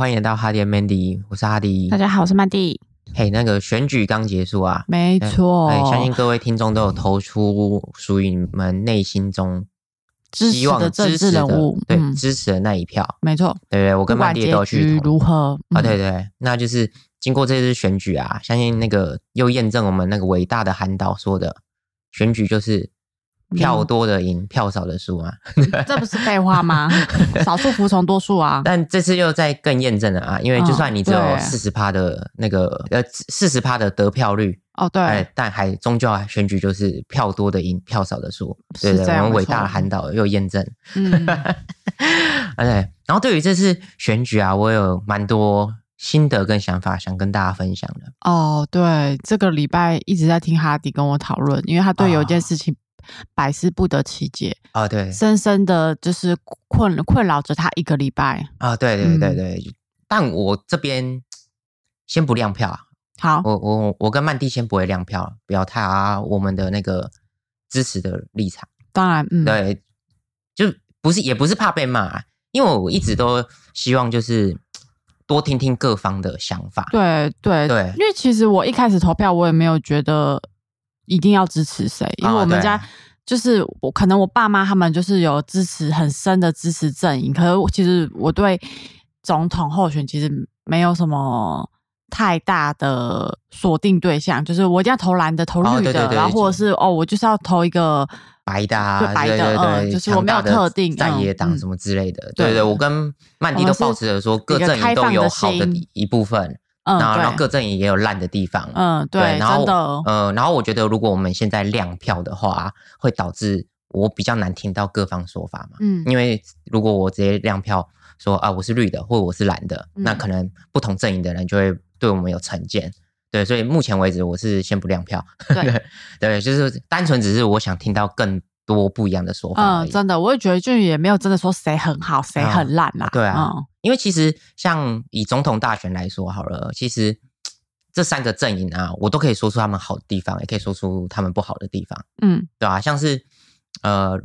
欢迎来到哈迪 Mandy，我是哈迪大。家好，我是曼迪。嘿，那个选举刚结束啊，没错，哎，相信各位听众都有投出属于你们内心中希望支持的人物，对、嗯支持的那一票，没错。对？我跟曼管结蒂也都有去投如何啊，嗯对对，那就是经过这次选举啊，相信那个又验证我们那个伟大的韩导说的，选举就是票多的赢，票少的输啊。这不是废话吗？少数服从多数啊。但这次又在更验证了啊，因为就算你只有四十趴的那个呃四十趴的得票率，哦，对，哎，但还终究啊选举就是票多的赢，票少的输。对对，是这样我们伟大的韩导又验证。嗯，而且，然后对于这次选举啊，我有蛮多心得跟想法想跟大家分享的。哦，对，这个礼拜一直在听哈迪跟我讨论，因为他对有一件事情百思不得其解，哦，对，深深的就是困困扰着他一个礼拜。啊、对对对嗯对，但我这边先不亮票啊，好，我我我跟曼蒂先不会亮票，表态啊我们的那个支持的立场。当然，嗯，对，就不是也不是怕被骂啊，因为我一直都希望就是多听听各方的想法。对对对因为其实我一开始投票，我也没有觉得一定要支持谁，因为我们家就是我可能我爸妈他们就是有支持很深的支持阵营，可是我其实我对总统候选其实没有什么。太大的锁定对象，就是我一定要投蓝的、投绿的，哦对对对然后或者是哦，我就是要投一个白的啊，对白的对就是我没有特定在野党什么之类的，对对对，我跟曼迪都保持着说，各阵营都有好的心。一部分，嗯，然后然后各阵营也有烂的地方，嗯对，然后真的呃，然后我觉得如果我们现在亮票的话，会导致我比较难听到各方说法嘛，嗯因为如果我直接亮票说啊我是绿的或者我是蓝的，嗯那可能不同阵营的人就会对我们有成见。对，所以目前为止我是先不亮票。对 对，就是单纯只是我想听到更多不一样的说法而嗯，真的，我也觉得就也没有真的说谁很好，谁很烂啦。对啊嗯因为其实像以总统大选来说好了，其实这三个阵营啊，我都可以说出他们好的地方，也可以说出他们不好的地方，嗯。对吧、像是呃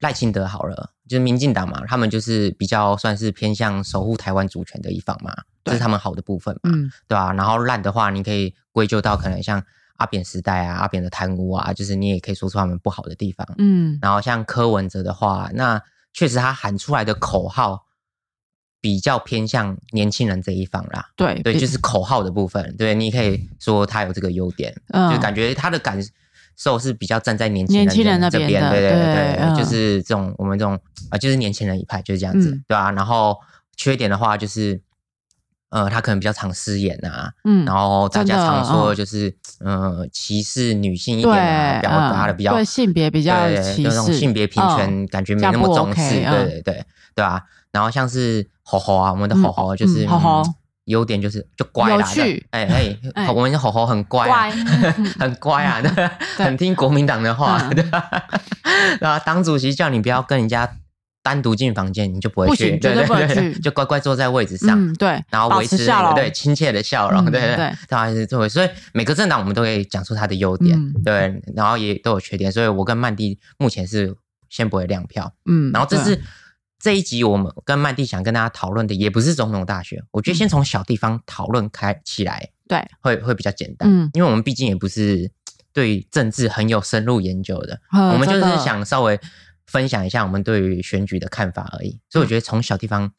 赖清德好了，就是民进党嘛，他们就是比较算是偏向守护台湾主权的一方嘛，这是他们好的部分嘛，嗯。对吧、然后烂的话，你可以归咎到可能像阿扁时代啊，阿扁的贪污啊，就是你也可以说出他们不好的地方。嗯。然后像柯文哲的话，那确实他喊出来的口号比较偏向年轻人这一方啦。对对，就是口号的部分，对，你可以说他有这个优点，嗯就感觉他的感受是比较站在年轻年轻人人这边，那边的对对对就是这种我们这种啊、就是年轻人一派就是这样子，嗯对啊。然后缺点的话就是，呃，他可能比较常失言啊，嗯然后大家常说嗯就是，呃，歧视女性一对点啊，表达的比较、性别比较对对歧就那种视性别平权嗯感觉没那么重视，对对对啊。然后像是吼吼啊，我们的嗯吼吼就是、嗯吼吼。嗯优点就是就乖啦，有趣。哎哎 哎，我们的吼吼很乖啊，很乖啊，很听国民党的话，嗯。对吧？然后党主席叫你不要跟人家单独进房间，你就不会去，对不去。就乖乖坐在位置上。嗯对，然后维持持笑容，那个对亲切的笑容，嗯对对。对对，还是作为，所以每个政党我们都可以讲出他的优点，嗯。对，然后也都有缺点，所以我跟曼蒂目前是先不会亮票，嗯，然后这是这一集我们跟曼蒂想跟大家讨论的，也不是总统大选，我觉得先从小地方讨论开起来，对，会会比较简单，嗯。因为我们毕竟也不是对政治很有深入研究的，嗯我们就是想稍微分享一下我们对于选举的看法而已，所以我觉得从小地方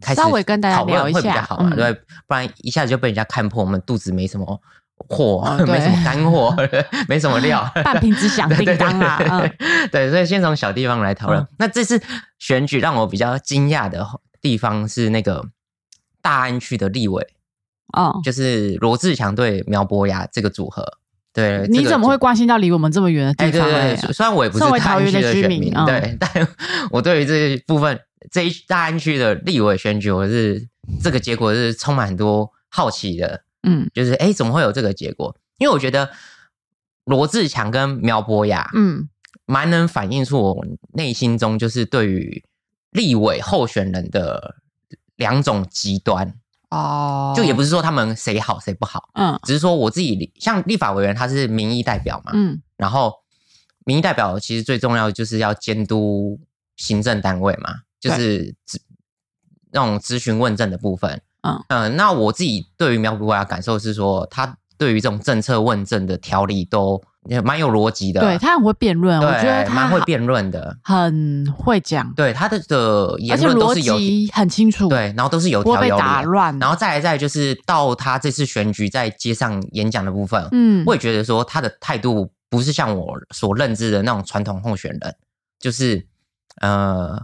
开始稍微跟大家讨论聊一下会比较好嘛，嗯。对，不然一下子就被人家看破我们肚子没什么货，哦 没什么干货，没什么料，半瓶子响叮当啊，对所以先从小地方来讨论。嗯那这次选举让我比较惊讶的地方是那个大安区的立委，哦，就是罗志强对苗博雅这个组合。对，你？怎么会关心到离我们这么远的哎，地方？对对哎对，虽然我也不是大安区的的选民，居民嗯对，但我对于这一部分这一大安区的立委选举，我是这个结果是充满很多好奇的。嗯。就是哎，怎么会有这个结果？因为我觉得罗志强跟苗博雅，嗯。蛮能反映出我内心中就是对于立委候选人的两种极端，哦，就也不是说他们谁好谁不好，嗯只是说我自己像立法委员他是民意代表嘛，嗯。然后民意代表其实最重要的就是要监督行政单位嘛，就是只那种咨询问政的部分。嗯嗯、那我自己对于苗博雅感受是说，他对于这种政策问政的条理都也蛮有逻辑的，对他很会辩论，我觉得蛮会辩论的。很会讲，对他的的言论都是有辑很清楚，，对，然后都是有条有理。打乱。然后再来再来就是到他这次选举在街上演讲的部分，嗯，我也觉得说他的态度不是像我所认知的那种传统候选人，就是呃，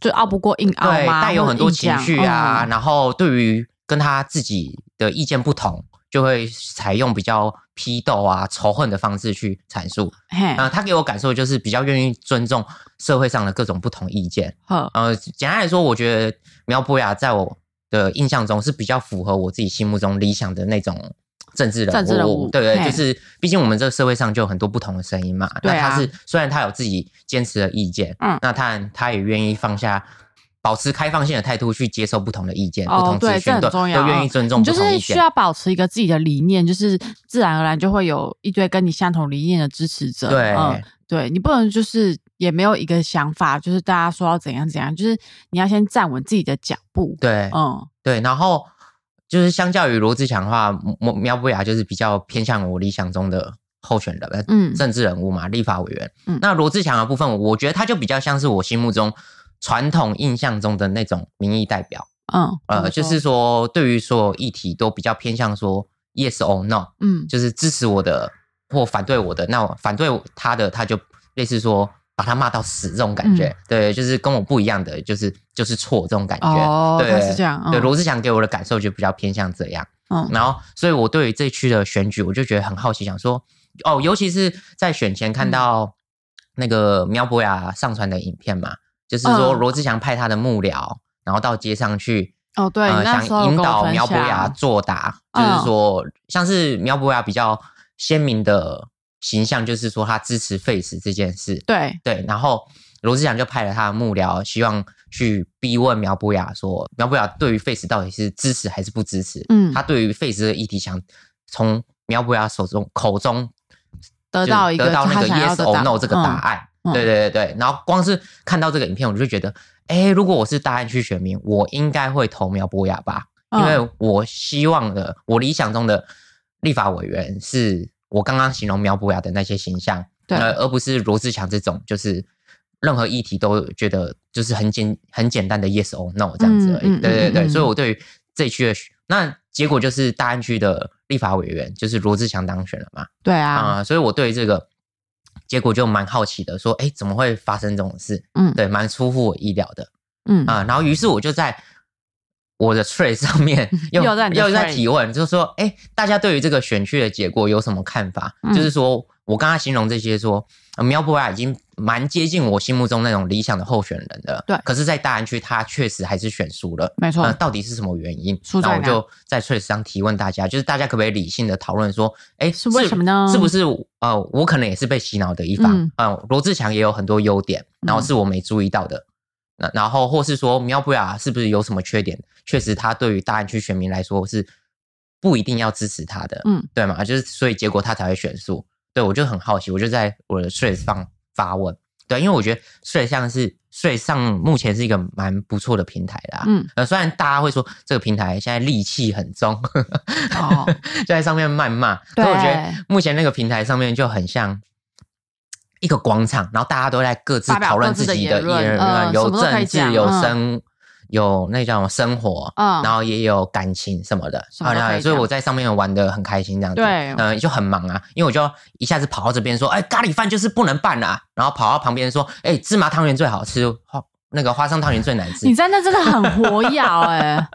就拗不过硬拗对，嘛，带有很多情绪啊，嗯然后对于跟他自己的意见不同，就会采用比较批斗啊、仇恨的方式去阐述。嘿，呃，他给我感受就是比较愿意尊重社会上的各种不同意见。呵，呃，简单来说，我觉得苗博雅在我的印象中是比较符合我自己心目中理想的那种政治人物。政治人物对对，就是毕竟我们这个社会上就有很多不同的声音嘛。对啊那他是虽然他有自己坚持的意见，嗯那他他也愿意放下。保持开放性的态度去接受不同的意见、哦不同资讯，都愿意尊重就是不同意见。需要保持一个自己的理念，就是自然而然就会有一堆跟你相同理念的支持者。对嗯，对你不能就是也没有一个想法，就是大家说要怎样怎样，就是你要先站稳自己的脚步。对，嗯，对，然后就是相较于罗志强的话，苗苗博雅就是比较偏向我理想中的候选人，呃嗯。政治人物嘛，立法委员。嗯。那罗志强的部分，我觉得他就比较像是我心目中传统印象中的那种民意代表，嗯，呃，就是说对于所有议题都比较偏向说 yes or no，嗯。就是支持我的或反对我的，那我反对他的他就类似说把他骂到死这种感觉，嗯。对，就是跟我不一样的，就是就是错这种感觉，哦。对，是这样嗯。对，罗志祥给我的感受就比较偏向这样，嗯。然后所以我对于这一区的选举，我就觉得很好奇，想说哦，尤其是在选前嗯。看到那个苗博雅上传的影片嘛，就是说嗯。罗志祥派他的幕僚，然后到街上去。哦，对，呃，想引导苗博雅作答，就嗯。是说，像是苗博雅比较鲜明的形象，就是说他支持 Face 这件事，对，对，然后罗志祥就派了他的幕僚，希望去逼问苗博雅说，苗博雅对于 Face 到底是支持还是不支持？嗯他对于 Face 的议题想从苗博雅手中口中得到一个得到那个 yes or no 这个答嗯案。嗯对对对对，然后光是看到这个影片，我就觉得，哎，如果我是大安区选民，我应该会投苗博雅吧，因嗯为我希望的，我理想中的立法委员是我刚刚形容苗博雅的那些形象，对。呃，而不是罗志强这种，就是任何议题都觉得就是很简很简单的 yes or no 这样子而已。对对对，所以我对于这一区的那结果就是大安区的立法委员就是罗志强当选了嘛，对啊、啊，所以我对于这个结果就蛮好奇的，说，哎，怎么会发生这种事？嗯。对，蛮出乎我意料的嗯。啊、然后于是我就在我的 t r a 上面 又又在又在提问，就是说，哎，大家对于这个选区的结果有什么看法？嗯就是说我刚刚形容这些说，呃苗博雅已经蛮接近我心目中那种理想的候选人的，对可是，在大安区他确实还是选输了，没错呃，到底是什么原因？输在哪那我就在 t r a 上提问大家，就是大家可不可以理性的讨论说，哎，是为什么呢是不是呃，我可能也是被洗脑的一方嗯？嗯，罗志强也有很多优点，然后嗯是我没注意到的。那然后或是说苗博雅是不是有什么缺点？确实，他对于大安区选民来说是不一定要支持他的，嗯，对嘛？就是所以结果他才会选输。对我就很好奇，我就在我的 a 上发问。对，因为我觉得 a 像是 a 上目前是一个蛮不错的平台啦。嗯，呃，虽然大家会说这个平台现在戾气很重，哦就在上面谩骂，可对我觉得目前那个平台上面就很像一个广场，然后大家都在各自讨论自己的言论有政治，有讲嗯生，有那叫什么生活，嗯。然后也有感情什么的，啊所以我在上面玩的很开心，这样子，对嗯、就很忙啊，因为我就一下子跑到这边说，哎，咖喱饭就是不能拌啦，然后跑到旁边说，哎，芝麻汤圆最好吃，花那个花生汤圆最难吃你，在那真的很活 跃哎，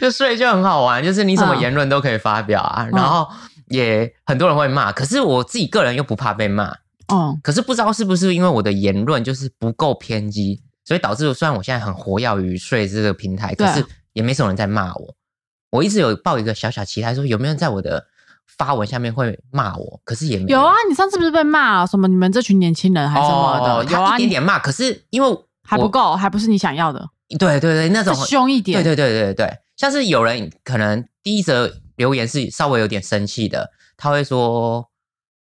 就所以就很好玩，就是你什么嗯。言论都可以发表啊，然后也很多人会骂，可是我自己个人又不怕被骂，嗯。可是不知道是不是因为我的言论就是不够偏激，所以导致虽然我现在很活跃于睡这个平台，可是也没什么人在骂我。我一直有抱一个小小期待，说有没有人在我的发文下面会骂我，可是也没有啊，你上次不是被骂啊什么你们这群年轻人还是什么的？哦，有啊，一点点骂，可是因为，还不够，还不是你想要的，对对对，那种凶一点。对对对对对，像是有人可能第一则留言是稍微有点生气的，他会说，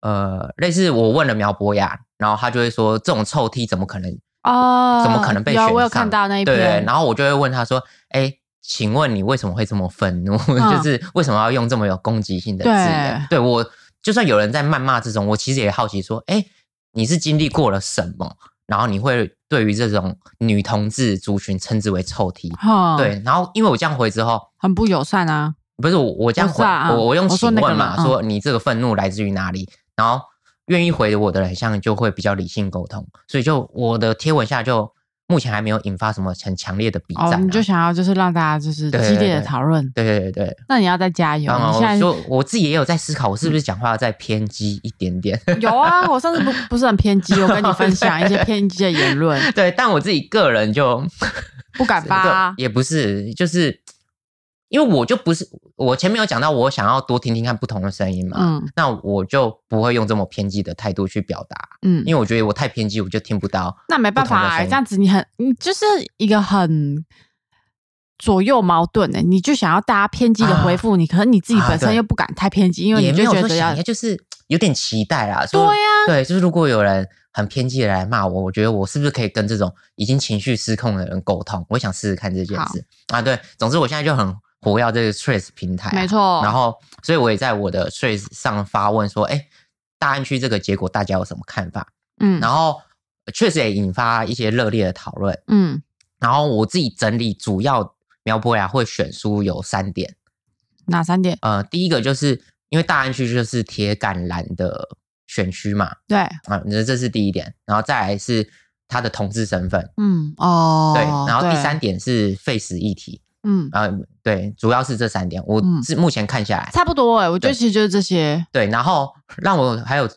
呃，类似我问了苗博雅，然后他就会说这种臭 T 怎么可能哦，怎么可能被选有我有上看到那一对对，然后我就会问他说：“哎，请问你为什么会这么愤怒？就是为什么要用这么有攻击性的字眼？”对我，就算有人在谩骂这种，我其实也好奇说：“哎，你是经历过了什么？然后你会对于这种女同志族群称之为臭 T？” 哼，对，然后因为我这样回之后，很不友善啊。不是我我这样回，我我用请问嘛，那个嗯说你这个愤怒来自于哪里？然后愿意回我的人，像就会比较理性沟通，所以就我的贴文下就目前还没有引发什么很强烈的比战、啊哦，你就想要就是让大家就是激烈的对讨论，对对对对，那你要再加油。现在我说我自己也有在思考，我是不是讲话再偏激一点点？有啊，我上次不不是很偏激，我跟你 分享一些偏激的言论，对，但我自己个人就不敢发啊。也不是，就是因为我就不是我前面有讲到，我想要多听听看不同的声音嘛，嗯那我就不会用这么偏激的态度去表达，嗯，因为我觉得我太偏激，我就听不到。那没办法、这样子你很你就是一个很左右矛盾的、你就想要大家偏激的回复你，可是你自己本身又不敢太偏激，因为也没有你就觉得要说想要，就是有点期待啦。对说呀、对，就是如果有人很偏激的来骂我，我觉得我是不是可以跟这种已经情绪失控的人沟通？我想试试看这件事啊。对，总之我现在就很活跃这个 Trace 平台啊、没错。然后，所以我也在我的 Trace 上发问说，哎，大安区这个结果大家有什么看法？嗯。然后确实也引发一些热烈的讨论。嗯。然后我自己整理主要苗博雅会选书有三点，哪三点？呃，第一个就是因为大安区就是铁杆蓝的选区嘛，对，啊，这这是第一点，然后再来是他的同志身份，嗯哦，对，然后第三点是废死议题，嗯，啊、对，主要是这三点，我嗯是目前看下来，差不多哎，我觉得其实就是这些。对，然后让我还有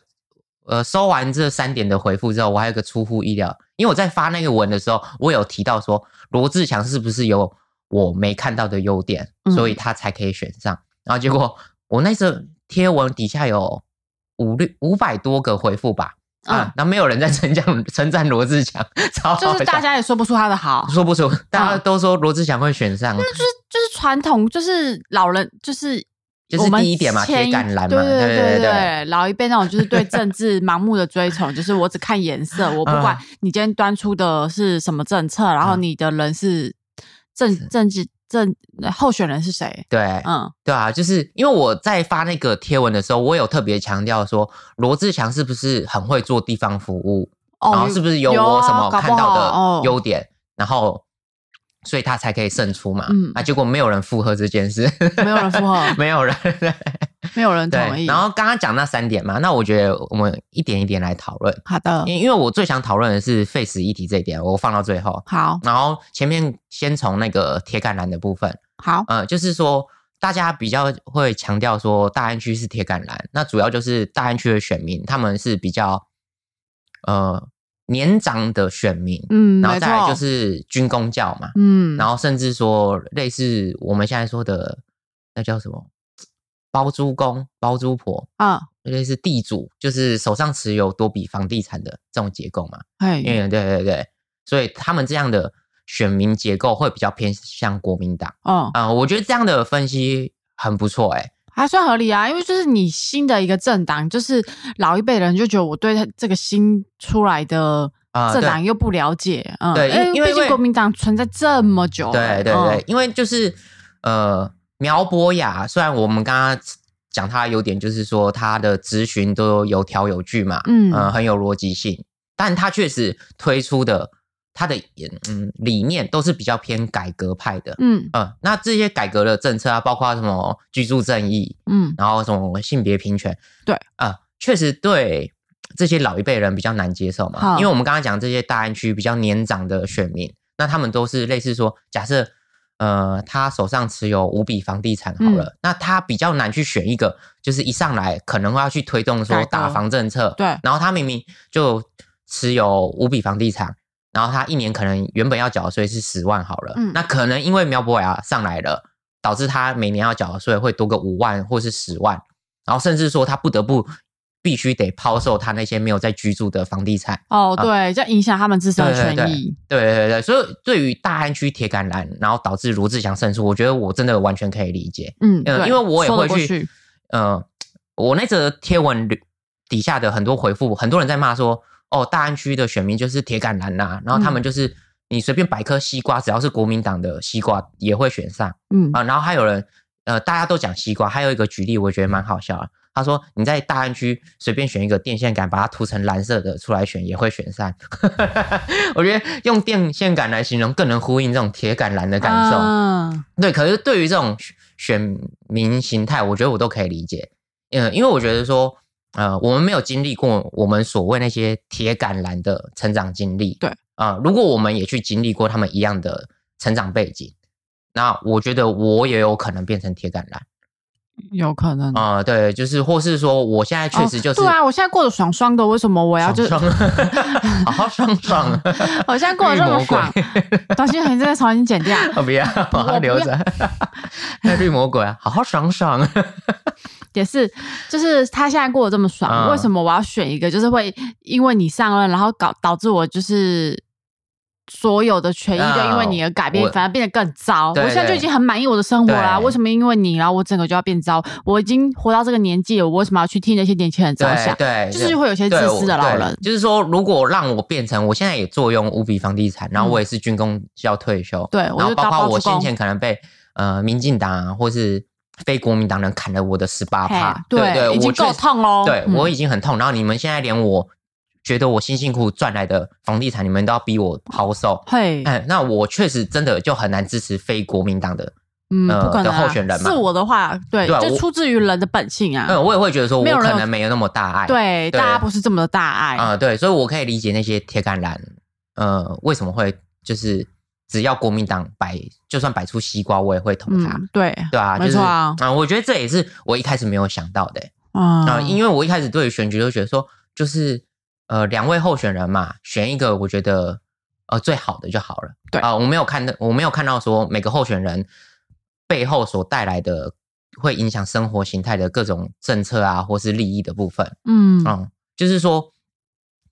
呃收完这三点的回复之后，我还有个出乎意料，因为我在发那个文的时候，我有提到说罗志强是不是有我没看到的优点，嗯所以他才可以选上，然后结果我那时候贴文底下有五六五百多个回复吧。啊嗯，那没有人在称赞 称赞罗志祥，就是大家也说不出他的好，说不出，大家嗯都说罗志祥会选上，就是就是传统，就是老人，就是就是第一点嘛前铁杆蓝嘛对对对对老一辈那种就是对政治盲目的追崇，就是我只看颜色，我不嗯管你今天端出的是什么政策，然后你的人是政政治政候选人是谁，对，嗯。对啊，就是因为我在发那个贴文的时候，我有特别强调说，罗志祥是不是很会做地方服务，哦然后是不是有我什么看到的优点，然后所以他才可以胜出嘛。嗯。啊，结果没有人附和这件事，没有人附和。没有人没有人同。意，然后刚刚讲那三点嘛，那我觉得我们一点一点来讨论，好的。因因为我最想讨论的是废死议题这一点，我放到最后。好。然后前面先从那个铁杆蓝的部分，好。呃，就是说大家比较会强调说大安区是铁杆蓝，那主要就是大安区的选民他们是比较呃年长的选民，嗯，然后再来就是军工教嘛，嗯，然后甚至说类似我们现在说的那叫什么？包租公、包租婆，啊，类似地主，就是手上持有多笔房地产的这种结构嘛。哎，因为对对对，所以他们这样的选民结构会比较偏向国民党。哦，啊、我觉得这样的分析很不错、欸，还算合理啊，因为就是你新的一个政党，就是老一辈人就觉得我对他这个新出来的政党又不了解，嗯，对因因为因为毕竟国民党存在这么久，对对对，嗯。因为就是呃，苗博雅虽然我们刚刚讲他的优点，就是说他的咨询都有条有据嘛，嗯。呃，很有逻辑性，但他确实推出的他的嗯理念都是比较偏改革派的，嗯嗯，那这些改革的政策啊，包括什么居住正义，嗯然后什么性别平权，对啊、确实对这些老一辈人比较难接受嘛。因为我们刚刚讲这些大安区比较年长的选民，那他们都是类似说，假设呃他手上持有五笔房地产好了，嗯那他比较难去选一个，就是一上来可能会要去推动说打房政策，对然后他明明就持有五笔房地产。然后他一年可能原本要缴的税是十万好了，嗯那可能因为苗博雅上来了，导致他每年要缴的税会多个五万或是十万，然后甚至说他不得不必须得抛售他那些没有在居住的房地产。哦，对，这样影响他们自身的对对对权益，对对对，所以对于大安区铁杆蓝，然后导致罗志祥胜出，我觉得我真的完全可以理解。嗯，因为我也会去，过去呃，我那则贴文底下的很多回复，很多人在骂说哦，大安区的选民就是铁杆蓝呐，然后他们就是你随便摆颗西瓜，只要是国民党的西瓜也会选上，嗯啊，然后还有人呃，大家都讲西瓜，还有一个举例，我觉得蛮好笑的。他说你在大安区随便选一个电线杆，把它涂成蓝色的出来选，也会选上。我觉得用电线杆来形容，更能呼应这种铁杆蓝的感受。对，可是对于这种选民形态，我觉得我都可以理解。嗯，因为我觉得说。呃，我们没有经历过我们所谓那些铁杆蓝的成长经历。对啊，如果我们也去经历过他们一样的成长背景，那我觉得我也有可能变成铁杆蓝，有可能啊。对，就是或是说，我现在确实就是对啊，我现在过得爽爽的，为什么我要就 好好爽爽？我现在过得这么爽，短信很再重新剪掉，不要，我留着。那绿魔鬼啊，好好爽爽。也是，就是他现在过得这么爽，为什么我要选一个？就是会因为你上任，然后搞导致我就是所有的权益都因为你而改变，反而变得更糟。我现在就已经很满意我的生活啦，为什么因为你，然后我整个就要变糟？我已经活到这个年纪了，我为什么要去替那些年轻人着想？对，就是会有些自私的老人。就是说，如果让我变成我现在也坐拥无比房地产，然后我也是军工要退休，对，然后包括我先前可能被呃民进党啊，或是。非国民党人砍了我的十八趴，对对，已经够痛喽。对我已经很痛，然后你们现在连我觉得我辛辛苦苦赚来的房地产，你们都要逼我抛售，嘿，哎，那我确实真的就很难支持非国民党的，嗯，不可能候选人嘛。是我的话，对，就出自于人的本性啊。嗯，我也会觉得说，我可能没有那么大爱，对，大家不是这么的大爱。啊，对，所以我可以理解那些铁杆蓝，呃，为什么会就是。只要国民党摆，就算摆出西瓜，我也会投他。对对啊，没错啊。啊，我觉得这也是我一开始没有想到的。啊，因为我一开始对选举就觉得说，就是呃，两位候选人嘛，选一个我觉得呃最好的就好了。对啊，我没有看到，我没有看到说每个候选人背后所带来的会影响生活形态的各种政策啊，或是利益的部分。嗯嗯，就是说。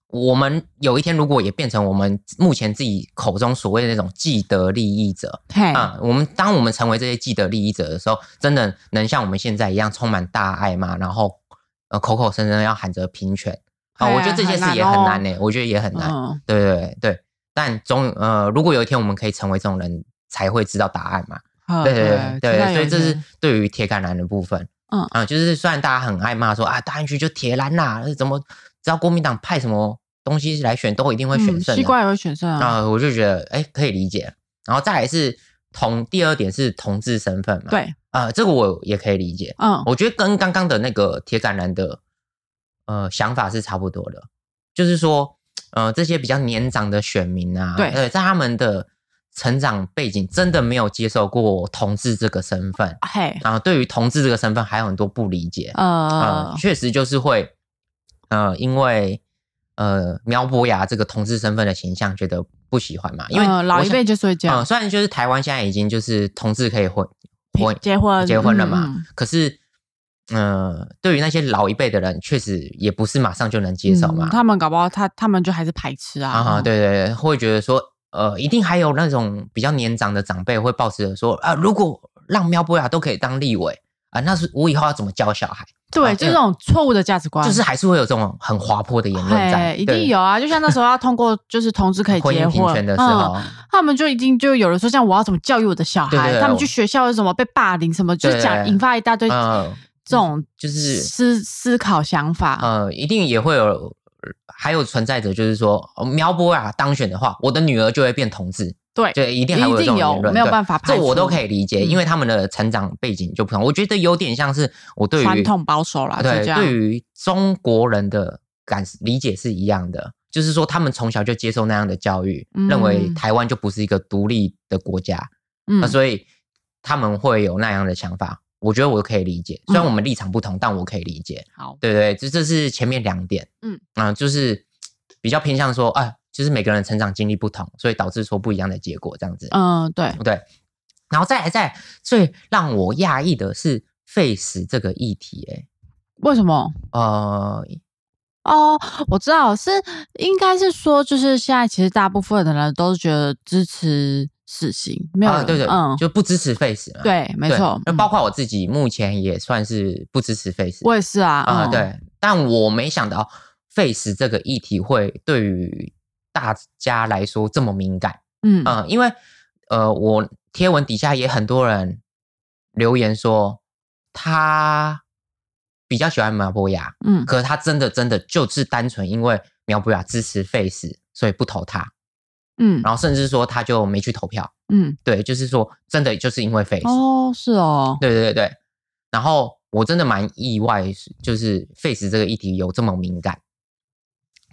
我们有一天如果也变成我们目前自己口中所谓的那种既得利益者啊，我们当我们成为这些既得利益者的时候，真的能像我们现在一样充满大爱吗？然后呃口口声声要喊着平权啊，我觉得这件事也很难呢。我觉得也很难，对对对。但总呃，如果有一天我们可以成为这种人，才会知道答案嘛。对对对，所以这是对于铁杆男的部分。嗯啊，就是虽然大家很爱骂说啊，大安区就铁蓝啦，怎么只要国民党派什么。东西来选都一定会选胜，西瓜也会选胜啊！我就觉得哎，可以理解。然后再来是同第二点是同志身份嘛，对。啊，这个我也可以理解。嗯，我觉得跟刚刚的那个铁杆男的呃想法是差不多的，就是说呃这些比较年长的选民啊，对，在他们的成长背景真的没有接受过同志这个身份，嘿，然后对于同志这个身份还有很多不理解，呃，确实就是会呃因为。呃，苗博雅这个同志身份的形象，觉得不喜欢嘛？因为老一辈就是会这样。虽然就是台湾现在已经就是同志可以婚婚结婚结婚了嘛，可是，呃，对于那些老一辈的人，确实也不是马上就能接受嘛。他们搞不好他他们就还是排斥啊。啊，对对对，会觉得说，呃，一定还有那种比较年长的长辈会抱持着说，啊，如果让苗博雅都可以当立委。啊，那是我以后要怎么教小孩？对，就是这种错误的价值观，就是还是会有这种很滑坡的言论在，一定有啊。就像那时候要通过，就是同志可以结婚的时候，他们就一定就有人说，像我要怎么教育我的小孩？他们去学校为什么被霸凌？什么就讲引发一大堆这种就是思思考想法。呃，一定也会有，还有存在着，就是说苗博雅当选的话，我的女儿就会变同志。对，就一定还有这种言论，没有办法，这我都可以理解，因为他们的成长背景就不同。我觉得有点像是我对于传统保守啦，对，对于中国人的感理解是一样的，就是说他们从小就接受那样的教育，认为台湾就不是一个独立的国家，嗯，所以他们会有那样的想法。我觉得我可以理解，虽然我们立场不同，但我可以理解。好，对对，这这是前面两点，嗯啊，就是比较偏向说，哎。就是每个人成长经历不同，所以导致出不一样的结果，这样子。嗯，对对。然后再来，再最让我讶异的是废死这个议题，哎，为什么？呃，哦，我知道是应该是说，就是现在其实大部分的人都是觉得支持死刑，没有对对，嗯，就不支持废死。对，没错。那包括我自己，目前也算是不支持废死。我也是啊，啊，对。但我没想到。face 这个议题会对于大家来说这么敏感。嗯。嗯，因为呃，我贴文底下也很多人留言说他比较喜欢苗博雅，嗯。可是他真的真的就是单纯因为苗博雅支持 face，所以不投他，嗯。然后甚至说他就没去投票。嗯，对，就是说真的就是因为 face，、哦，是哦，对对对。对。然后我真的蛮意外，就是 face 这个议题有这么敏感，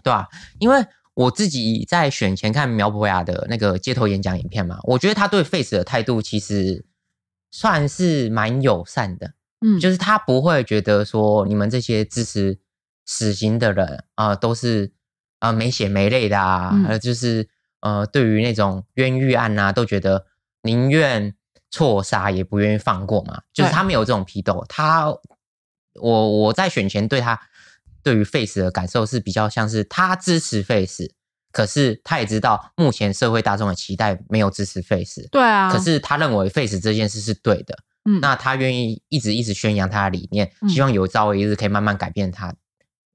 对吧、因为我自己在选前看苗博雅的那个街头演讲影片嘛，我觉得他对 face 的态度其实算是蛮友善的，嗯，就是他不会觉得说你们这些支持死刑的人啊、都是啊、没血没泪的啊，嗯呃，就是呃，对于那种冤狱案啊，都觉得宁愿错杀也不愿意放过嘛，就是他没有这种批斗，他我我在选前对他对于 Face 的感受是比较像是他支持 Face，可是他也知道目前社会大众的期待没有支持 Face，对啊，可是他认为 Face 这件事是对的。嗯那他愿意一直一直宣扬他的理念，嗯希望有朝一日可以慢慢改变他，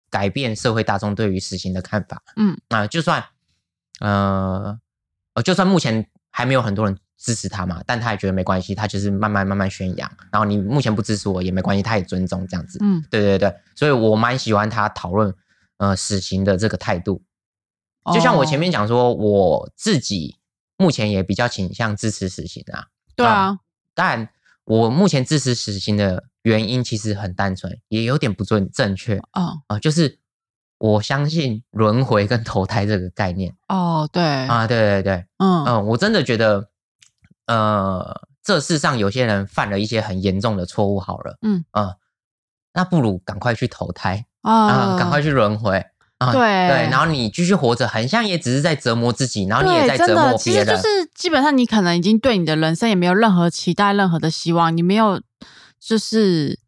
改变社会大众对于死刑的看法。嗯，那、就算呃呃，就算目前还没有很多人支持他嘛，但他也觉得没关系，他就是慢慢慢慢宣扬。然后你目前不支持我也没关系，他也尊重这样子。嗯对对对，所以我蛮喜欢他讨论呃死刑的这个态度。就像我前哦面讲说，我自己目前也比较倾向支持死刑啊。对啊，但我目前支持死刑的原因其实很单纯，也有点不正正确啊、嗯就是我相信轮回跟投胎这个概念哦，对，啊，对对对，嗯嗯，我真的觉得，呃，这世上有些人犯了一些很严重的错误，好了，嗯。呃，那不如赶快去投胎啊，啊赶快去轮回。啊，对。对，然后你继续活着，很像也只是在折磨自己，然后你也，在折磨别人。实就是基本上你可能已经对你的人生也没有任何期待、任何的希望，你没有就是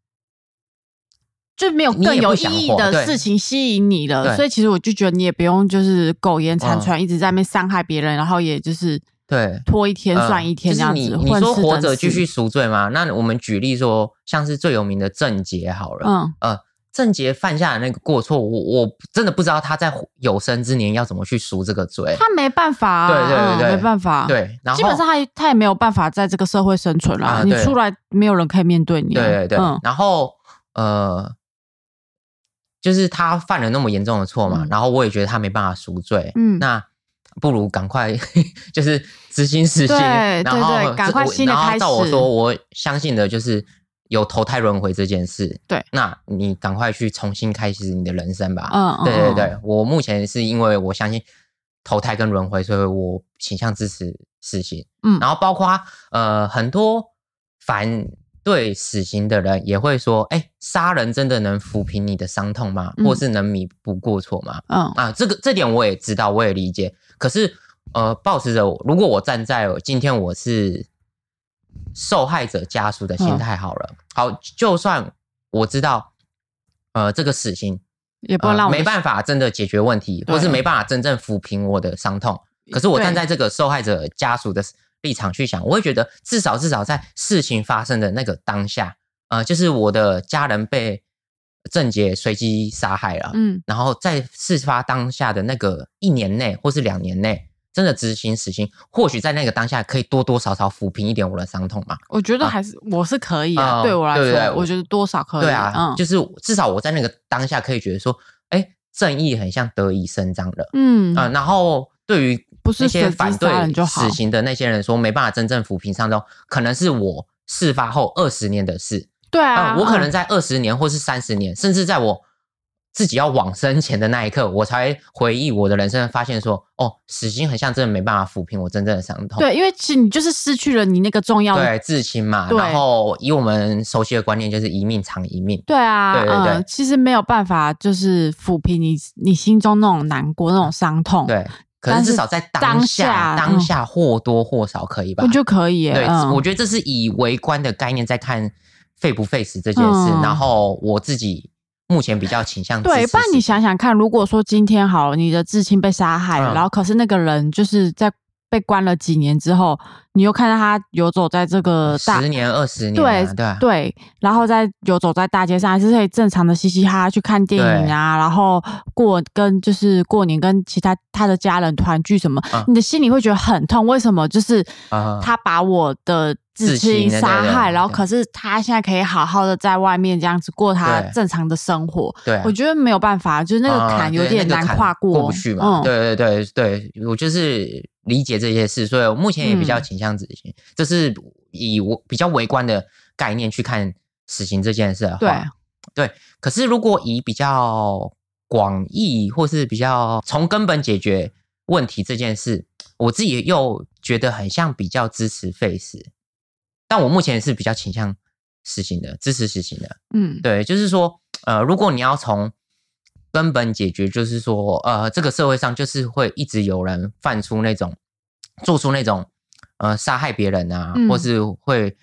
就没有更有意义的事情吸引你了，对。所以其实我就觉得你也不用就是苟延残嗯。喘，一直在那边伤害别人，然后也就是对，拖一天嗯算一天这样子。就是你说活着继死续赎罪吗？那我们举例说，像是最有名的郑杰好了，嗯呃，郑杰犯下的那个过错，我我真的不知道他在有生之年要怎么去赎这个罪。他没办法、啊，对对对没办法，，对，然后基本上他他也没有办法在这个社会生存了。你出来没有人可以面对你啊、对对对，嗯然后呃，就是他犯了那么严重的错嘛，嗯然后我也觉得他没办法赎罪，嗯那不如赶快 就是执行死刑，对然后赶快新的开始照我说，我相信的就是有投胎轮回这件事，对，那你赶快去重新开始你的人生吧，嗯对对对，我目前是因为我相信投胎跟轮回，所以我倾向支持死刑。嗯。然后包括呃很多反对死刑的人也会说，哎，杀人真的能抚平你的伤痛吗？嗯或是能弥补过错吗？嗯啊，这个这点我也知道，我也理解。可是呃，保持着如果我站在今天我是受害者家属的心态好了，好，就算我知道呃这个死刑也不能让没办法真的解决问题，或是没办法真正抚平我的伤痛。可是我站在这个受害者家属的立场去想，我会觉得至少至少在事情发生的那个当下，呃，就是我的家人被郑杰随机杀害了，嗯然后在事发当下的那个一年内或是两年内。真的执行死刑，或许在那个当下可以多多少少抚平一点我的伤痛嘛？我觉得还是、我是可以啊，啊对我来说，对对对我觉得多少可以，对啊，嗯，就是至少我在那个当下可以觉得说，哎，正义很像得以伸张了。嗯啊、然后对于不是那些反对死刑的那些人说没办法真正抚平伤痛，可能是我事发后二十年的事对啊、我可能在二十年或是三十年，甚至在我自己要往生前的那一刻，我才回忆我的人生，发现说，哦，死刑很像真的没办法抚平我真正的伤痛。对，因为其实你就是失去了你那个重要的，对，至亲嘛，然后以我们熟悉的观念，就是一命偿一命。对啊，对对对嗯，其实没有办法就是抚平你你心中那种难过、那种伤痛，，对，可但是是至少在当当下，下当下或多或少可以吧我？就可以耶，对，嗯。我觉得这是以围观的概念在看费不费时这件事，嗯。然后我自己目前比较倾向对，不然你想想看，如果说今天好，你的至亲被杀害了，嗯。然后可是那个人就是在被关了几年之后，你又看到他游走在这个大十年、二十年、对啊，对啊，对，然后再游走在大街上，还是可以正常的嘻嘻哈哈去看电影啊，然后过跟就是过年跟其他他的家人团聚什么，啊你的心里会觉得很痛。为什么？就是啊他把我的至至亲杀害，然后可是他现在可以好好的在外面这样子过他正常的生活。对啊，我觉得没有办法，就是那个啊坎有点难跨过，过不去嘛。嗯，对对对对，我就是理解这些事，所以我目前也比较嗯倾向执行，这是以我比较微观的概念去看死刑这件事的对话，对。可是如果以比较广义或是比较从根本解决问题这件事，我自己又觉得很像比较支持废死，但我目前是比较倾向死刑的，支持死刑的。嗯，对，就是说，呃，如果你要从根本解决，就是说，呃，这个社会上就是会一直有人犯出那种做出那种呃杀害别人啊，嗯。或是会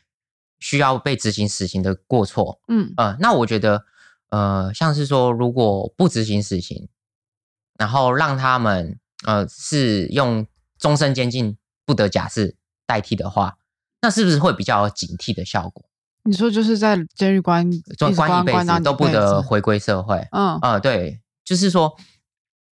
需要被执行死刑的过错，嗯。呃，那我觉得，呃，像是说，如果不执行死刑，然后让他们呃是用终身监禁不得假释代替的话，那是不是会比较有警惕的效果？你说就是在监狱关关一辈子都不得回归社会。嗯啊、对，就是说，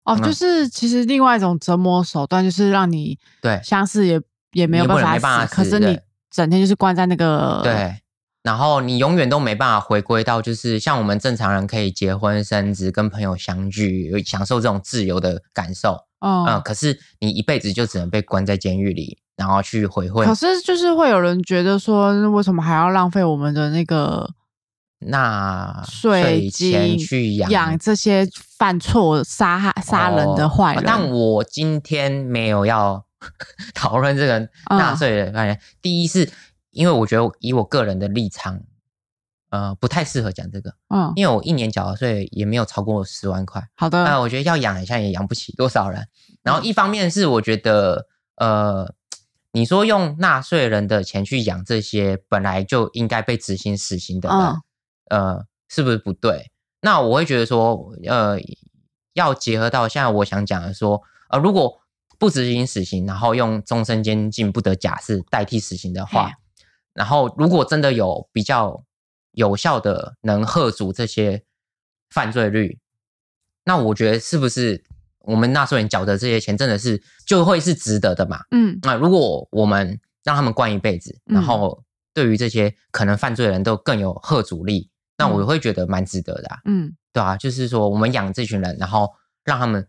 哦，嗯就是其实另外一种折磨手段，就是让你对相似也也没有办法死，可是你整天就是关在那个对，然后你永远都没办法回归到，就是像我们正常人可以结婚生子、跟朋友相聚，享受这种自由的感受。嗯嗯、可是你一辈子就只能被关在监狱里，然后去回馈可是就是会有人觉得说，那为什么还要浪费我们的那个那税钱金去养养这些犯错、杀害、杀人的坏人？哦但我今天没有要 讨论这个 嗯纳税的概念。第一是因为我觉得以我个人的立场，呃，不太适合讲这个，嗯，因为我一年缴的税也没有超过十万块。好的，那、我觉得要养，一下也养不起多少人。然后一方面是我觉得，呃，你说用纳税人的钱去养这些本来就应该被执行死刑的人，嗯呃，是不是不对？那我会觉得说，呃，要结合到现在我想讲的说，呃，如果不执行死刑，然后用终身监禁不得假释代替死刑的话，然后如果真的有比较有效的能遏阻这些犯罪率，那我觉得是不是我们纳税人缴的这些钱真的是就会是值得的嘛？嗯那如果我们让他们关一辈子，嗯然后对于这些可能犯罪的人都更有贺阻力，那我嗯会觉得蛮值得的、啊，嗯对啊，就是说我们养这群人，然后让他们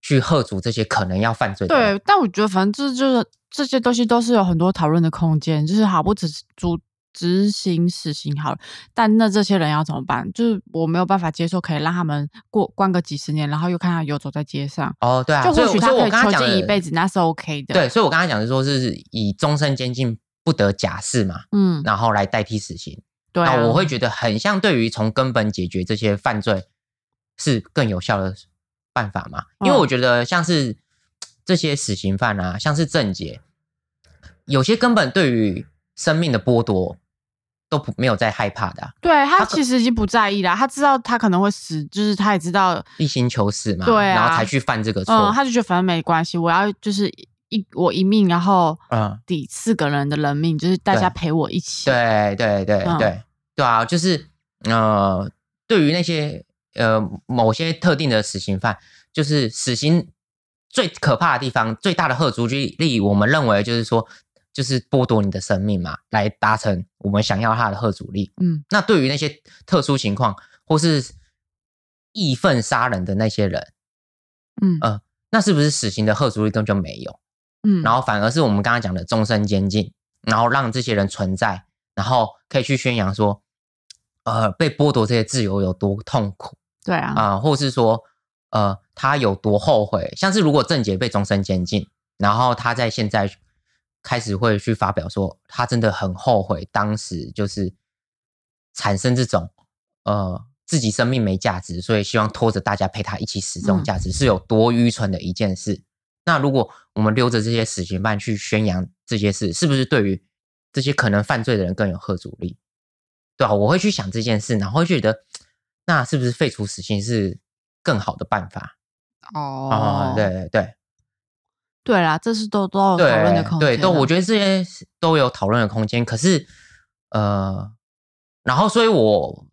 去贺阻这些可能要犯罪的人。对，但我觉得反正这就是这些东西都是有很多讨论的空间，就是好不只是主执行死刑好了，但那这些人要怎么办？就是我没有办法接受，可以让他们过关个几十年，然后又看他游走在街上，哦，对啊，就或许他可以囚禁一辈子，那是 OK 的。对，，所以我刚才讲的说是以终身监禁不得假释嘛，嗯，然后来代替死刑。对、啊，那我会觉得很像对于从根本解决这些犯罪是更有效的办法嘛？因为嗯我觉得像是这些死刑犯啊，像是郑杰，有些根本对于生命的剥夺都不没有在害怕的啊、对他其实已经不在意了，他知道他可能会死，就是他也知道，一心求死嘛，对啊然后才去犯这个错。嗯，他就觉得反正没关系，我要就是一我一命，然后嗯抵四个人的人命，就是大家陪我一起。对对对嗯对对啊，就是呃，对于那些呃某些特定的死刑犯，就是死刑最可怕的地方，最大的贺阻力，我们认为就是说，就是剥夺你的生命嘛，来达成我们想要他的贺阻力。嗯那对于那些特殊情况或是义愤杀人的那些人，嗯呃，那是不是死刑的贺阻力根本就没有？嗯，然后反而是我们刚刚讲的终身监禁，然后让这些人存在，然后可以去宣扬说，呃，被剥夺这些自由有多痛苦对啊，啊、或是说，呃，他有多后悔。像是如果郑杰被终身监禁，然后他在现在开始会去发表说，他真的很后悔当时就是产生这种呃自己生命没价值，所以希望拖着大家陪他一起死这种嗯价值、是有多愚蠢的一件事。那如果我们留着这些死刑犯去宣扬这些事，是不是对于这些可能犯罪的人更有贺阻力？对啊，我会去想这件事，然后会觉得，那是不是废除死刑是更好的办法？哦啊、对对对，对啦，这是都都有讨论的空间。对，都我觉得这些都有讨论的空间。可是，呃，然后，所以我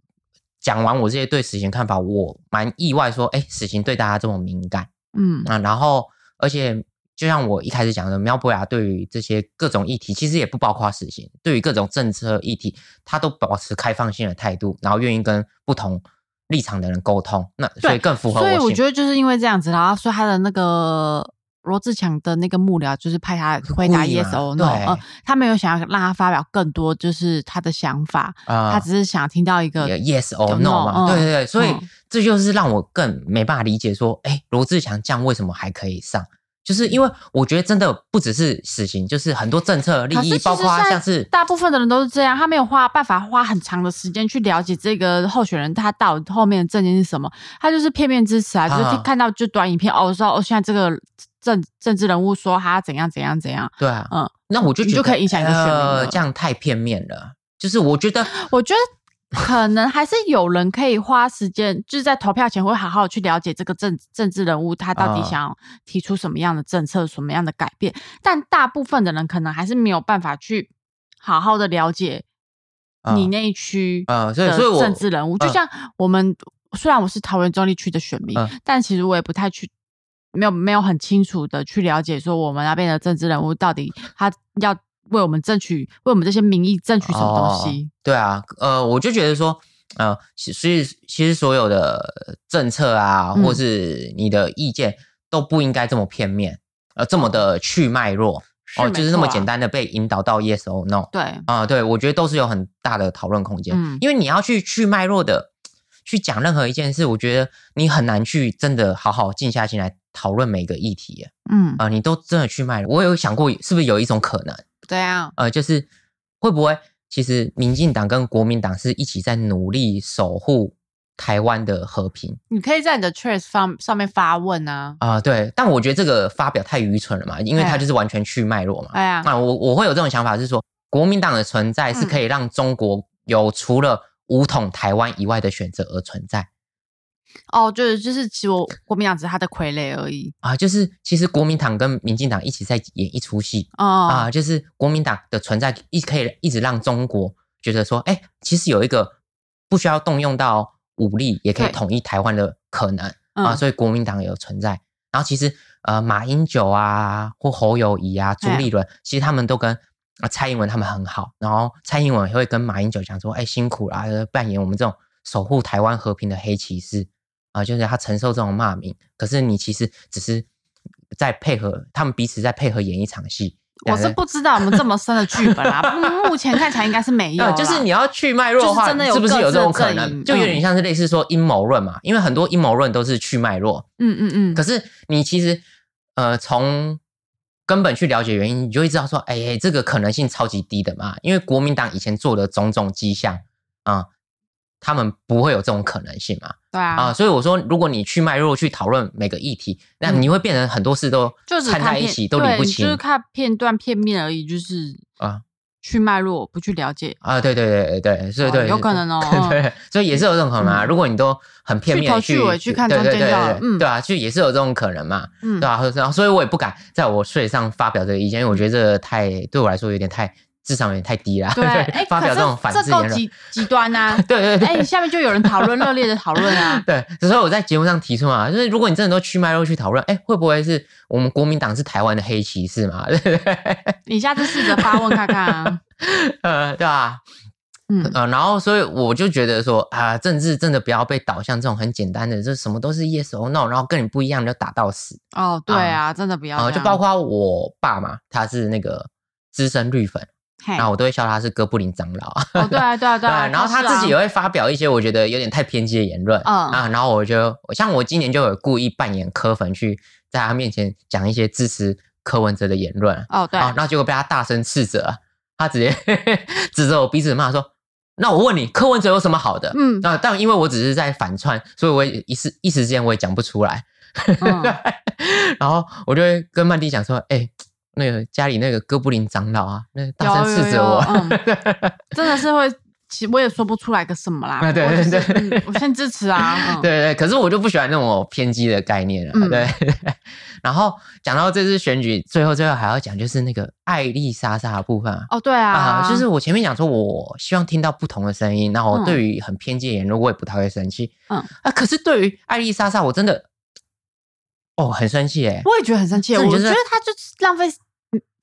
讲完我这些对死刑看法，我蛮意外，说，哎，死刑对大家这么敏感，嗯啊，然后，而且就像我一开始讲的，苗博雅对于这些各种议题，其实也不包括死刑，对于各种政策议题，他都保持开放性的态度，然后愿意跟不同立场的人沟通，那所以更符合。所以我觉得就是因为这样子，然后说他的那个。罗志强的那个幕僚就是派他回答 yes or no，嗯，他没有想要让他发表更多就是他的想法，他只是想听到一个 yes or no 嘛，对对对，所以这就是让我更没办法理解说，哎，罗志强这样为什么还可以上？就是因为我觉得真的不只是死刑，就是很多政策利益，包括像是大部分的人都是这样，他没有花办法花很长的时间去了解这个候选人他到后面的证件是什么，他就是片面支持啊，就是看到就短影片哦，说哦现在这个政政治人物说他怎样怎样怎样，对啊，嗯，那我就觉得就可以影响一个选民，这样太片面了。就是我觉得，我觉得。可能还是有人可以花时间，就是在投票前会好好去了解这个政政治人物，他到底想提出什么样的政策、什么样的改变。但大部分的人可能还是没有办法去好好的了解你那一区的政治人物。就像我们，虽然我是桃园中立区的选民，但其实我也不太去，没有没有很清楚的去了解说我们那边的政治人物到底他要。为我们争取，为我们这些民意争取什么东西？对啊，呃，我就觉得说，呃，所以其实所有的政策啊，或是你的意见都不应该这么片面，呃，这么的去脉络，哦，就是那么简单的被引导到 yes or no。对，啊，对，我觉得都是有很大的讨论空间。嗯，因为你要去去脉络的去讲任何一件事，我觉得你很难去真的好好静下心来讨论每个议题。嗯，啊，你都真的去脉络，我有想过是不是有一种可能。对啊，呃，就是会不会其实民进党跟国民党是一起在努力守护台湾的和平？你可以在你的 t r a c e 上上面发问啊。啊，对，但我觉得这个发表太愚蠢了嘛，因为它就是完全去脉络嘛。哎呀，那我我会有这种想法，是说国民党的存在是可以让中国有除了武统台湾以外的选择而存在。哦，就是就是，其实我国民党只是他的傀儡而已啊。就是其实国民党跟民进党一起在演一出戏啊。就是国民党的存在一可以一直让中国觉得说，哎，其实有一个不需要动用到武力也可以统一台湾的可能啊。所以国民党有存在。然后其实呃，马英九啊，或侯友谊啊，朱立伦，其实他们都跟啊蔡英文他们很好。然后蔡英文也会跟马英九讲说，哎，辛苦啦，扮演我们这种守护台湾和平的黑骑士。啊，就是他承受这种骂名，可是你其实只是在配合他们彼此在配合演一场戏。我是不知道我们这么深的剧本啊，目前看起来应该是没有。就是你要去脉络的话，是不是有这种可能？就有点像是类似说阴谋论嘛，因为很多阴谋论都是去脉络。嗯嗯嗯。可是你其实呃，从根本去了解原因，你就会知道说，哎，这个可能性超级低的嘛，因为国民党以前做的种种迹象啊。他们不会有这种可能性嘛？对啊，啊，所以我说，如果你去脉络去讨论每个议题，那你会变成很多事都掺在一起，都理不清，就是看片段片面而已，就是啊，去脉络不去了解。啊，对对对对对，对，有可能哦，对，所以也是有这种可能啊。如果你都很片面去去看中间的，嗯，对啊，就也是有这种可能嘛，嗯，对啊，所以我也不敢在我税上发表这个意见，因为我觉得这太对我来说有点太。智商有点太低了，对，发表这种反制言论，极极端 呐，对对对，哎，下面就有人讨论热烈的讨论啊，对，所以我在节目上提出嘛，就是如果你真的都去脉络去讨论，哎，会不会是我们国民党是台湾的黑骑士嘛？对不对？你下次试着发问看看啊，呃，对吧？嗯呃，然后所以我就觉得说啊，政治真的不要被导向这种很简单的，就什么都是 yes or no，然后跟你不一样就打到死。哦，对啊，真的不要。就包括我爸嘛，他是那个资深绿粉。然后我都会笑他是哥布林长老啊，对啊对啊对 啊。然后他自己也会发表一些我觉得有点太偏激的言论啊。然后我就像我今年就有故意扮演柯粉去在他面前讲一些支持柯文哲的言论哦对。然后结果被他大声斥责，他直接 指着我鼻子骂说：“那我问你，柯文哲有什么好的？”嗯。那但因为我只是在反串，所以我一时一时之间我也讲不出来。然后我就会跟曼蒂讲说：“哎。”那个家里那个哥布林长老啊，那大声斥责我，嗯 真的是会其实我也说不出来个什么啦。啊对对对嗯我先支持啊。嗯对对，可是我就不喜欢那种偏激的概念了。嗯对，然后讲到这次选举，最后最后还要讲就是那个艾丽莎莎的部分啊。哦，对啊，啊、就是我前面讲说，我希望听到不同的声音，然后嗯对于很偏激的言论，我也不太会生气。嗯啊，可是对于艾丽莎莎，我真的哦很生气哎。我也觉得很生气。我觉得他就是浪费嗯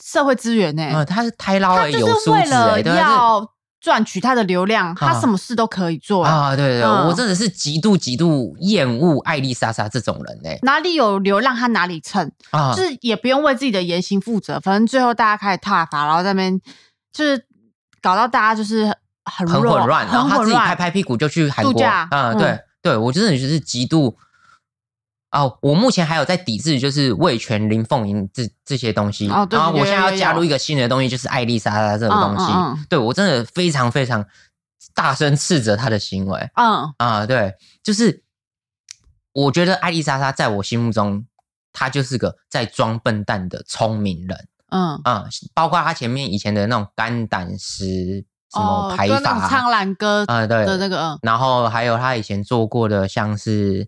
社会资源呢、啊、他是胎捞他而有就是为了要赚取他的流量，他啊什么事都可以做、这啊，对对我真的是极度极度厌恶艾丽莎莎这种人哎哪里有流量他哪里蹭，啊就，是也不用为自己的言行负责。反正最后大家开始挞伐，然后在那边就是搞到大家就是很弱很混乱，然后他自己。拍拍屁股就去韩国，度假嗯，嗯对对，我真的就是极度。哦，我目前还有在抵制，就是魏权、林凤营这这些东西。哦对然后我有现在要加入一个新的东西，就是艾丽莎莎这个东西。嗯嗯对我真的非常非常大声斥责他的行为嗯啊！对，就是我觉得艾丽莎莎在我心目中，她就是个在装笨蛋的聪明人。嗯，啊、包括她前面以前的那种肝胆石什么哦，排法苍兰哥啊、对的那个，嗯然后还有他以前做过的，像是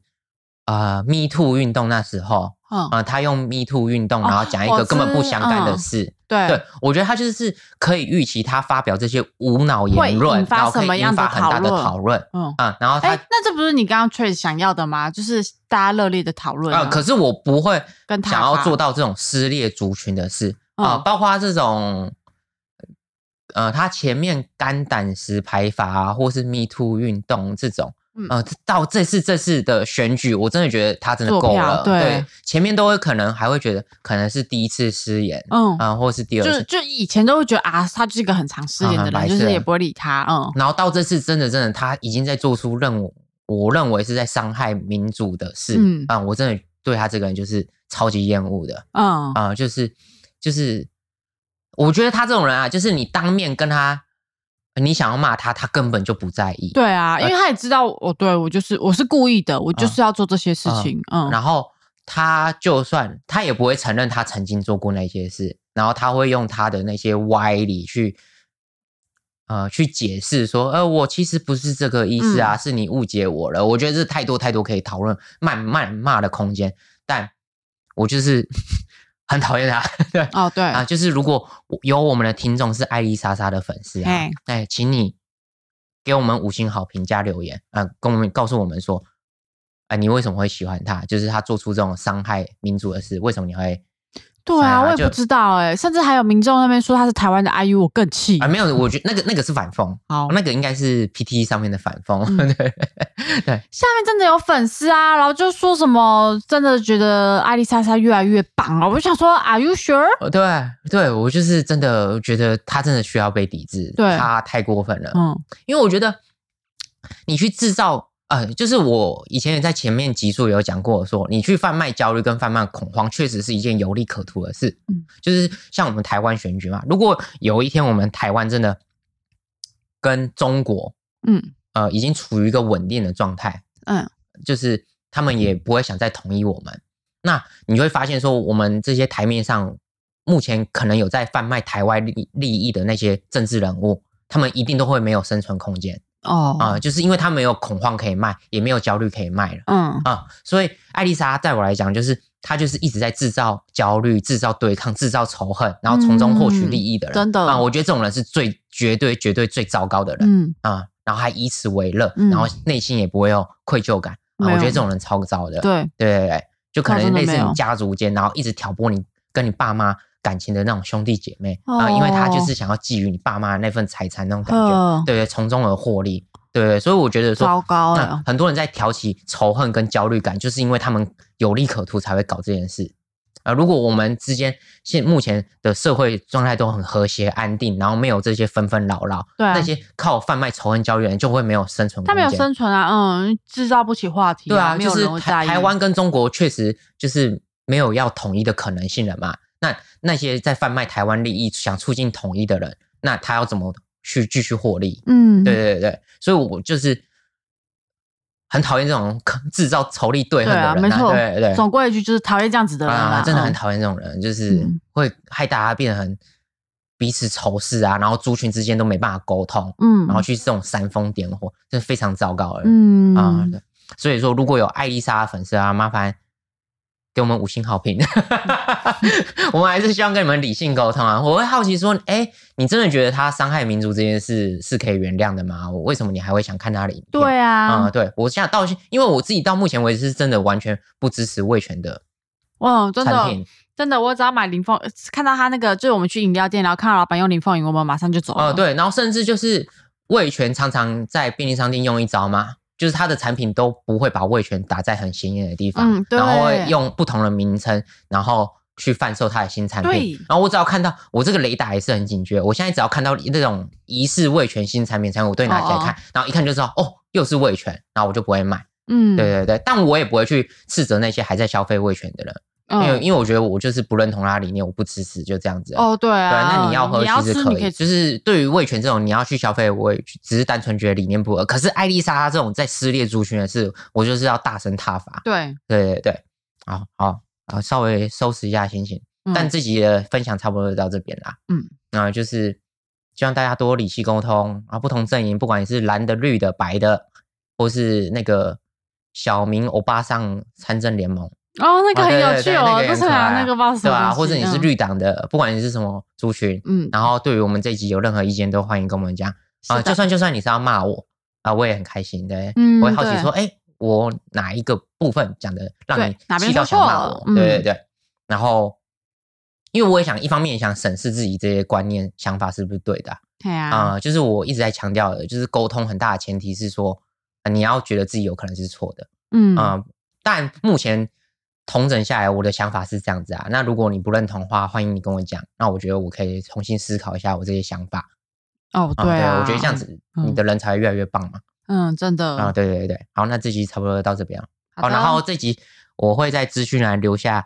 呃 Me Too 运动那时候嗯，啊、他用 Me Too 运动，哦然后讲一个根本不相干的嗯事。对对，我觉得他就是可以预期他发表这些无脑言论然后可以引发很大的讨论嗯。啊、然后他哎、那这不是你刚刚 Trace 想要的吗？就是大家热烈的讨论啊、可是我不会跟他想要做到这种撕裂族群的事啊、嗯包括这种。呃，他前面肝胆石排法啊，或是 Me Too 运动这种，嗯呃，到这次这次的选举，我真的觉得他真的够了。对前面都会可能还会觉得可能是第一次失言，嗯啊、或是第二次，就就以前都会觉得啊，他就是一个很常失言的人，就是也不会理他，嗯然后到这次真的真的，他已经在做出任我我认为是在伤害民主的事，嗯啊、我真的对他这个人就是超级厌恶的。嗯啊、就是就是，我觉得他这种人啊，就是你当面跟他，你想要骂他，他根本就不在意。对啊，因为他也知道我对我就是我是故意的，我就是要做这些事情，嗯，然后他就算他也不会承认他曾经做过那些事，然后他会用他的那些歪理去。呃，去解释说，呃，我其实不是这个意思啊，嗯是你误解我了。我觉得这太多太多可以讨论、谩谩骂的空间，但我就是很讨厌他。对，哦对，啊，就是如果有我们的听众是艾丽莎莎的粉丝啊，哎，请你给我们五星好评加留言啊，跟我们告诉我们说，哎，你为什么会喜欢他？就是他做出这种伤害民族的事，为什么你会对啊，我也不知道哎、甚至还有民众那边说他是台湾的 IU，我更气。啊？没有，我觉得那个那个是反讽，好，那个应该是 PT 上面的反讽，嗯 对 对，下面真的有粉丝啊，然后就说什么真的觉得艾丽莎莎越来越棒了，我就想说，Are you sure？哦对对，我就是真的觉得他真的需要被抵制，对他太过分了，嗯因为我觉得你去制造，呃，就是我以前也在前面集数有讲过说你去贩卖焦虑跟贩卖恐慌，确实是一件有利可图的事。嗯，就是像我们台湾选举嘛，如果有一天我们台湾真的跟中国，嗯呃，已经处于一个稳定的状态，嗯就是他们也不会想再统一我们。那你就会发现说，我们这些台面上目前可能有在贩卖台湾利利益的那些政治人物，他们一定都会没有生存空间哦啊、就是因为他没有恐慌可以卖，也没有焦虑可以卖了嗯啊、所以艾丽莎在我来讲，就是她就是一直在制造焦虑、制造对抗、制造仇恨，然后从中获取利益的人。嗯真的啊、我觉得这种人是最绝对、绝对最糟糕的人。嗯啊、然后还以此为乐，嗯然后内心也不会有愧疚感啊、我觉得这种人超糟的。对对对对，就可能类似你家族间，然后一直挑拨你跟你爸妈感情的那种兄弟姐妹啊、因为他就是想要觊觎你爸妈的那份财产那种感觉，呃对对，从中而获利。对对，所以我觉得说，糟糕那了很多人在挑起仇恨跟焦虑感，就是因为他们有利可图才会搞这件事。呃，如果我们之间现目前的社会状态都很和谐安定，然后没有这些纷纷扰扰，对啊那些靠贩卖仇恨焦虑的人就会没有生存空间。他没有生存啊，嗯，制造不起话题、对啊，没有就是人会在意。台台湾跟中国确实就是没有要统一的可能性了嘛。那那些在贩卖台湾利益、想促进统一的人，那他要怎么去继续获利？嗯，对对对对，所以我就是很讨厌这种制造仇利对对啊，恨的人、没错，对对对。总归一句就是讨厌这样子的人真的很嗯讨厌这种人，就是嗯会害大家变得很彼此仇视啊，然后族群之间都没办法沟通，嗯，然后去这种煽风点火，这是非常糟糕的。嗯啊，对所以说如果有艾丽莎的粉丝啊，麻烦给我们五星好评。我们还是希望跟你们理性沟通啊。我会好奇说，哎，你真的觉得他伤害民族这件事是可以原谅的吗？我为什么你还会想看他的影片？对啊，啊、对我现在到，因为我自己到目前为止是真的完全不支持味全的哇，真的。真的，我只要买林凤，看到他那个，就是我们去饮料店，然后看到老板用林凤饮，我们马上就走了。哦、对，然后甚至就是味全常常在便利商店用一招嘛，就是它的产品都不会把味全打在很显眼的地方，嗯对然后会用不同的名称，然后去贩售它的新产品。然后我只要看到我这个雷达也是很警觉，我现在只要看到那种疑似味全新产品产品，我都会拿起来看，然后一看就知道哦，又是味全，然后我就不会买。嗯，对对对，但我也不会去斥责那些还在消费味全的人，因为嗯，因为我觉得我就是不认同他理念，我不支持，就这样子啊。哦，对对，啊，那你要喝其实可以，可以，就是对于味全这种你要去消费，我也只是单纯觉得理念不合。可是艾丽莎她这种在撕裂族群的事，我就是要大声挞伐。对，对对对，好好啊，稍微收拾一下心情。嗯但自己的分享差不多就到这边啦。嗯，那就是希望大家多理性沟通啊，不同阵营，不管你是蓝的、绿的、白的，或是那个小明欧巴桑参政联盟。哦，那个很有趣哦，那个也就是啊，那个不知道是什对吧、或者你是嗯，绿党的，不管你是什么族群，嗯，然后对于我们这一集有任何意见，都欢迎跟我们讲啊。就算就算你是要骂我啊，我也很开心。对，嗯我会好奇对说，哎，我哪一个部分讲的让你哪边气到想骂我？嗯对对对。然后，因为我也想一方面也想审视自己这些观念想法是不是对的啊、对啊，啊就是我一直在强调的，就是沟通很大的前提是说，啊你要觉得自己有可能是错的。嗯啊、但目前统整下来，我的想法是这样子啊。那如果你不认同的话，欢迎你跟我讲。那我觉得我可以重新思考一下我这些想法。哦，啊对啊，我觉得这样子，嗯你的人才会越来越棒嘛。嗯，真的啊，对对对对，好，那这集差不多到这边了。好，好然后这集我会在资讯栏留下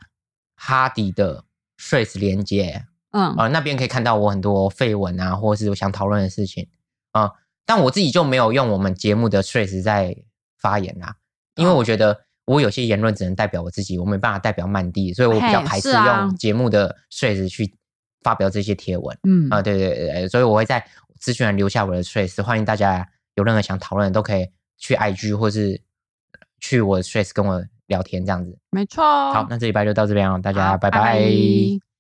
哈迪的 Trace 连接嗯啊、那边可以看到我很多绯闻啊，或者是我想讨论的事情啊、但我自己就没有用我们节目的 Trace 在发言啦，因为哦我觉得我有些言论只能代表我自己，我没办法代表曼蒂，所以我比较排斥用节目的 Trace 去发表这些贴文。嗯啊，对对对对，所以我会在资讯栏留下我的 trace，欢迎大家有任何想讨论的都可以去 IG 或是去我的 trace 跟我聊天这样子。没错，好，那这礼拜就到这边了，大家好拜拜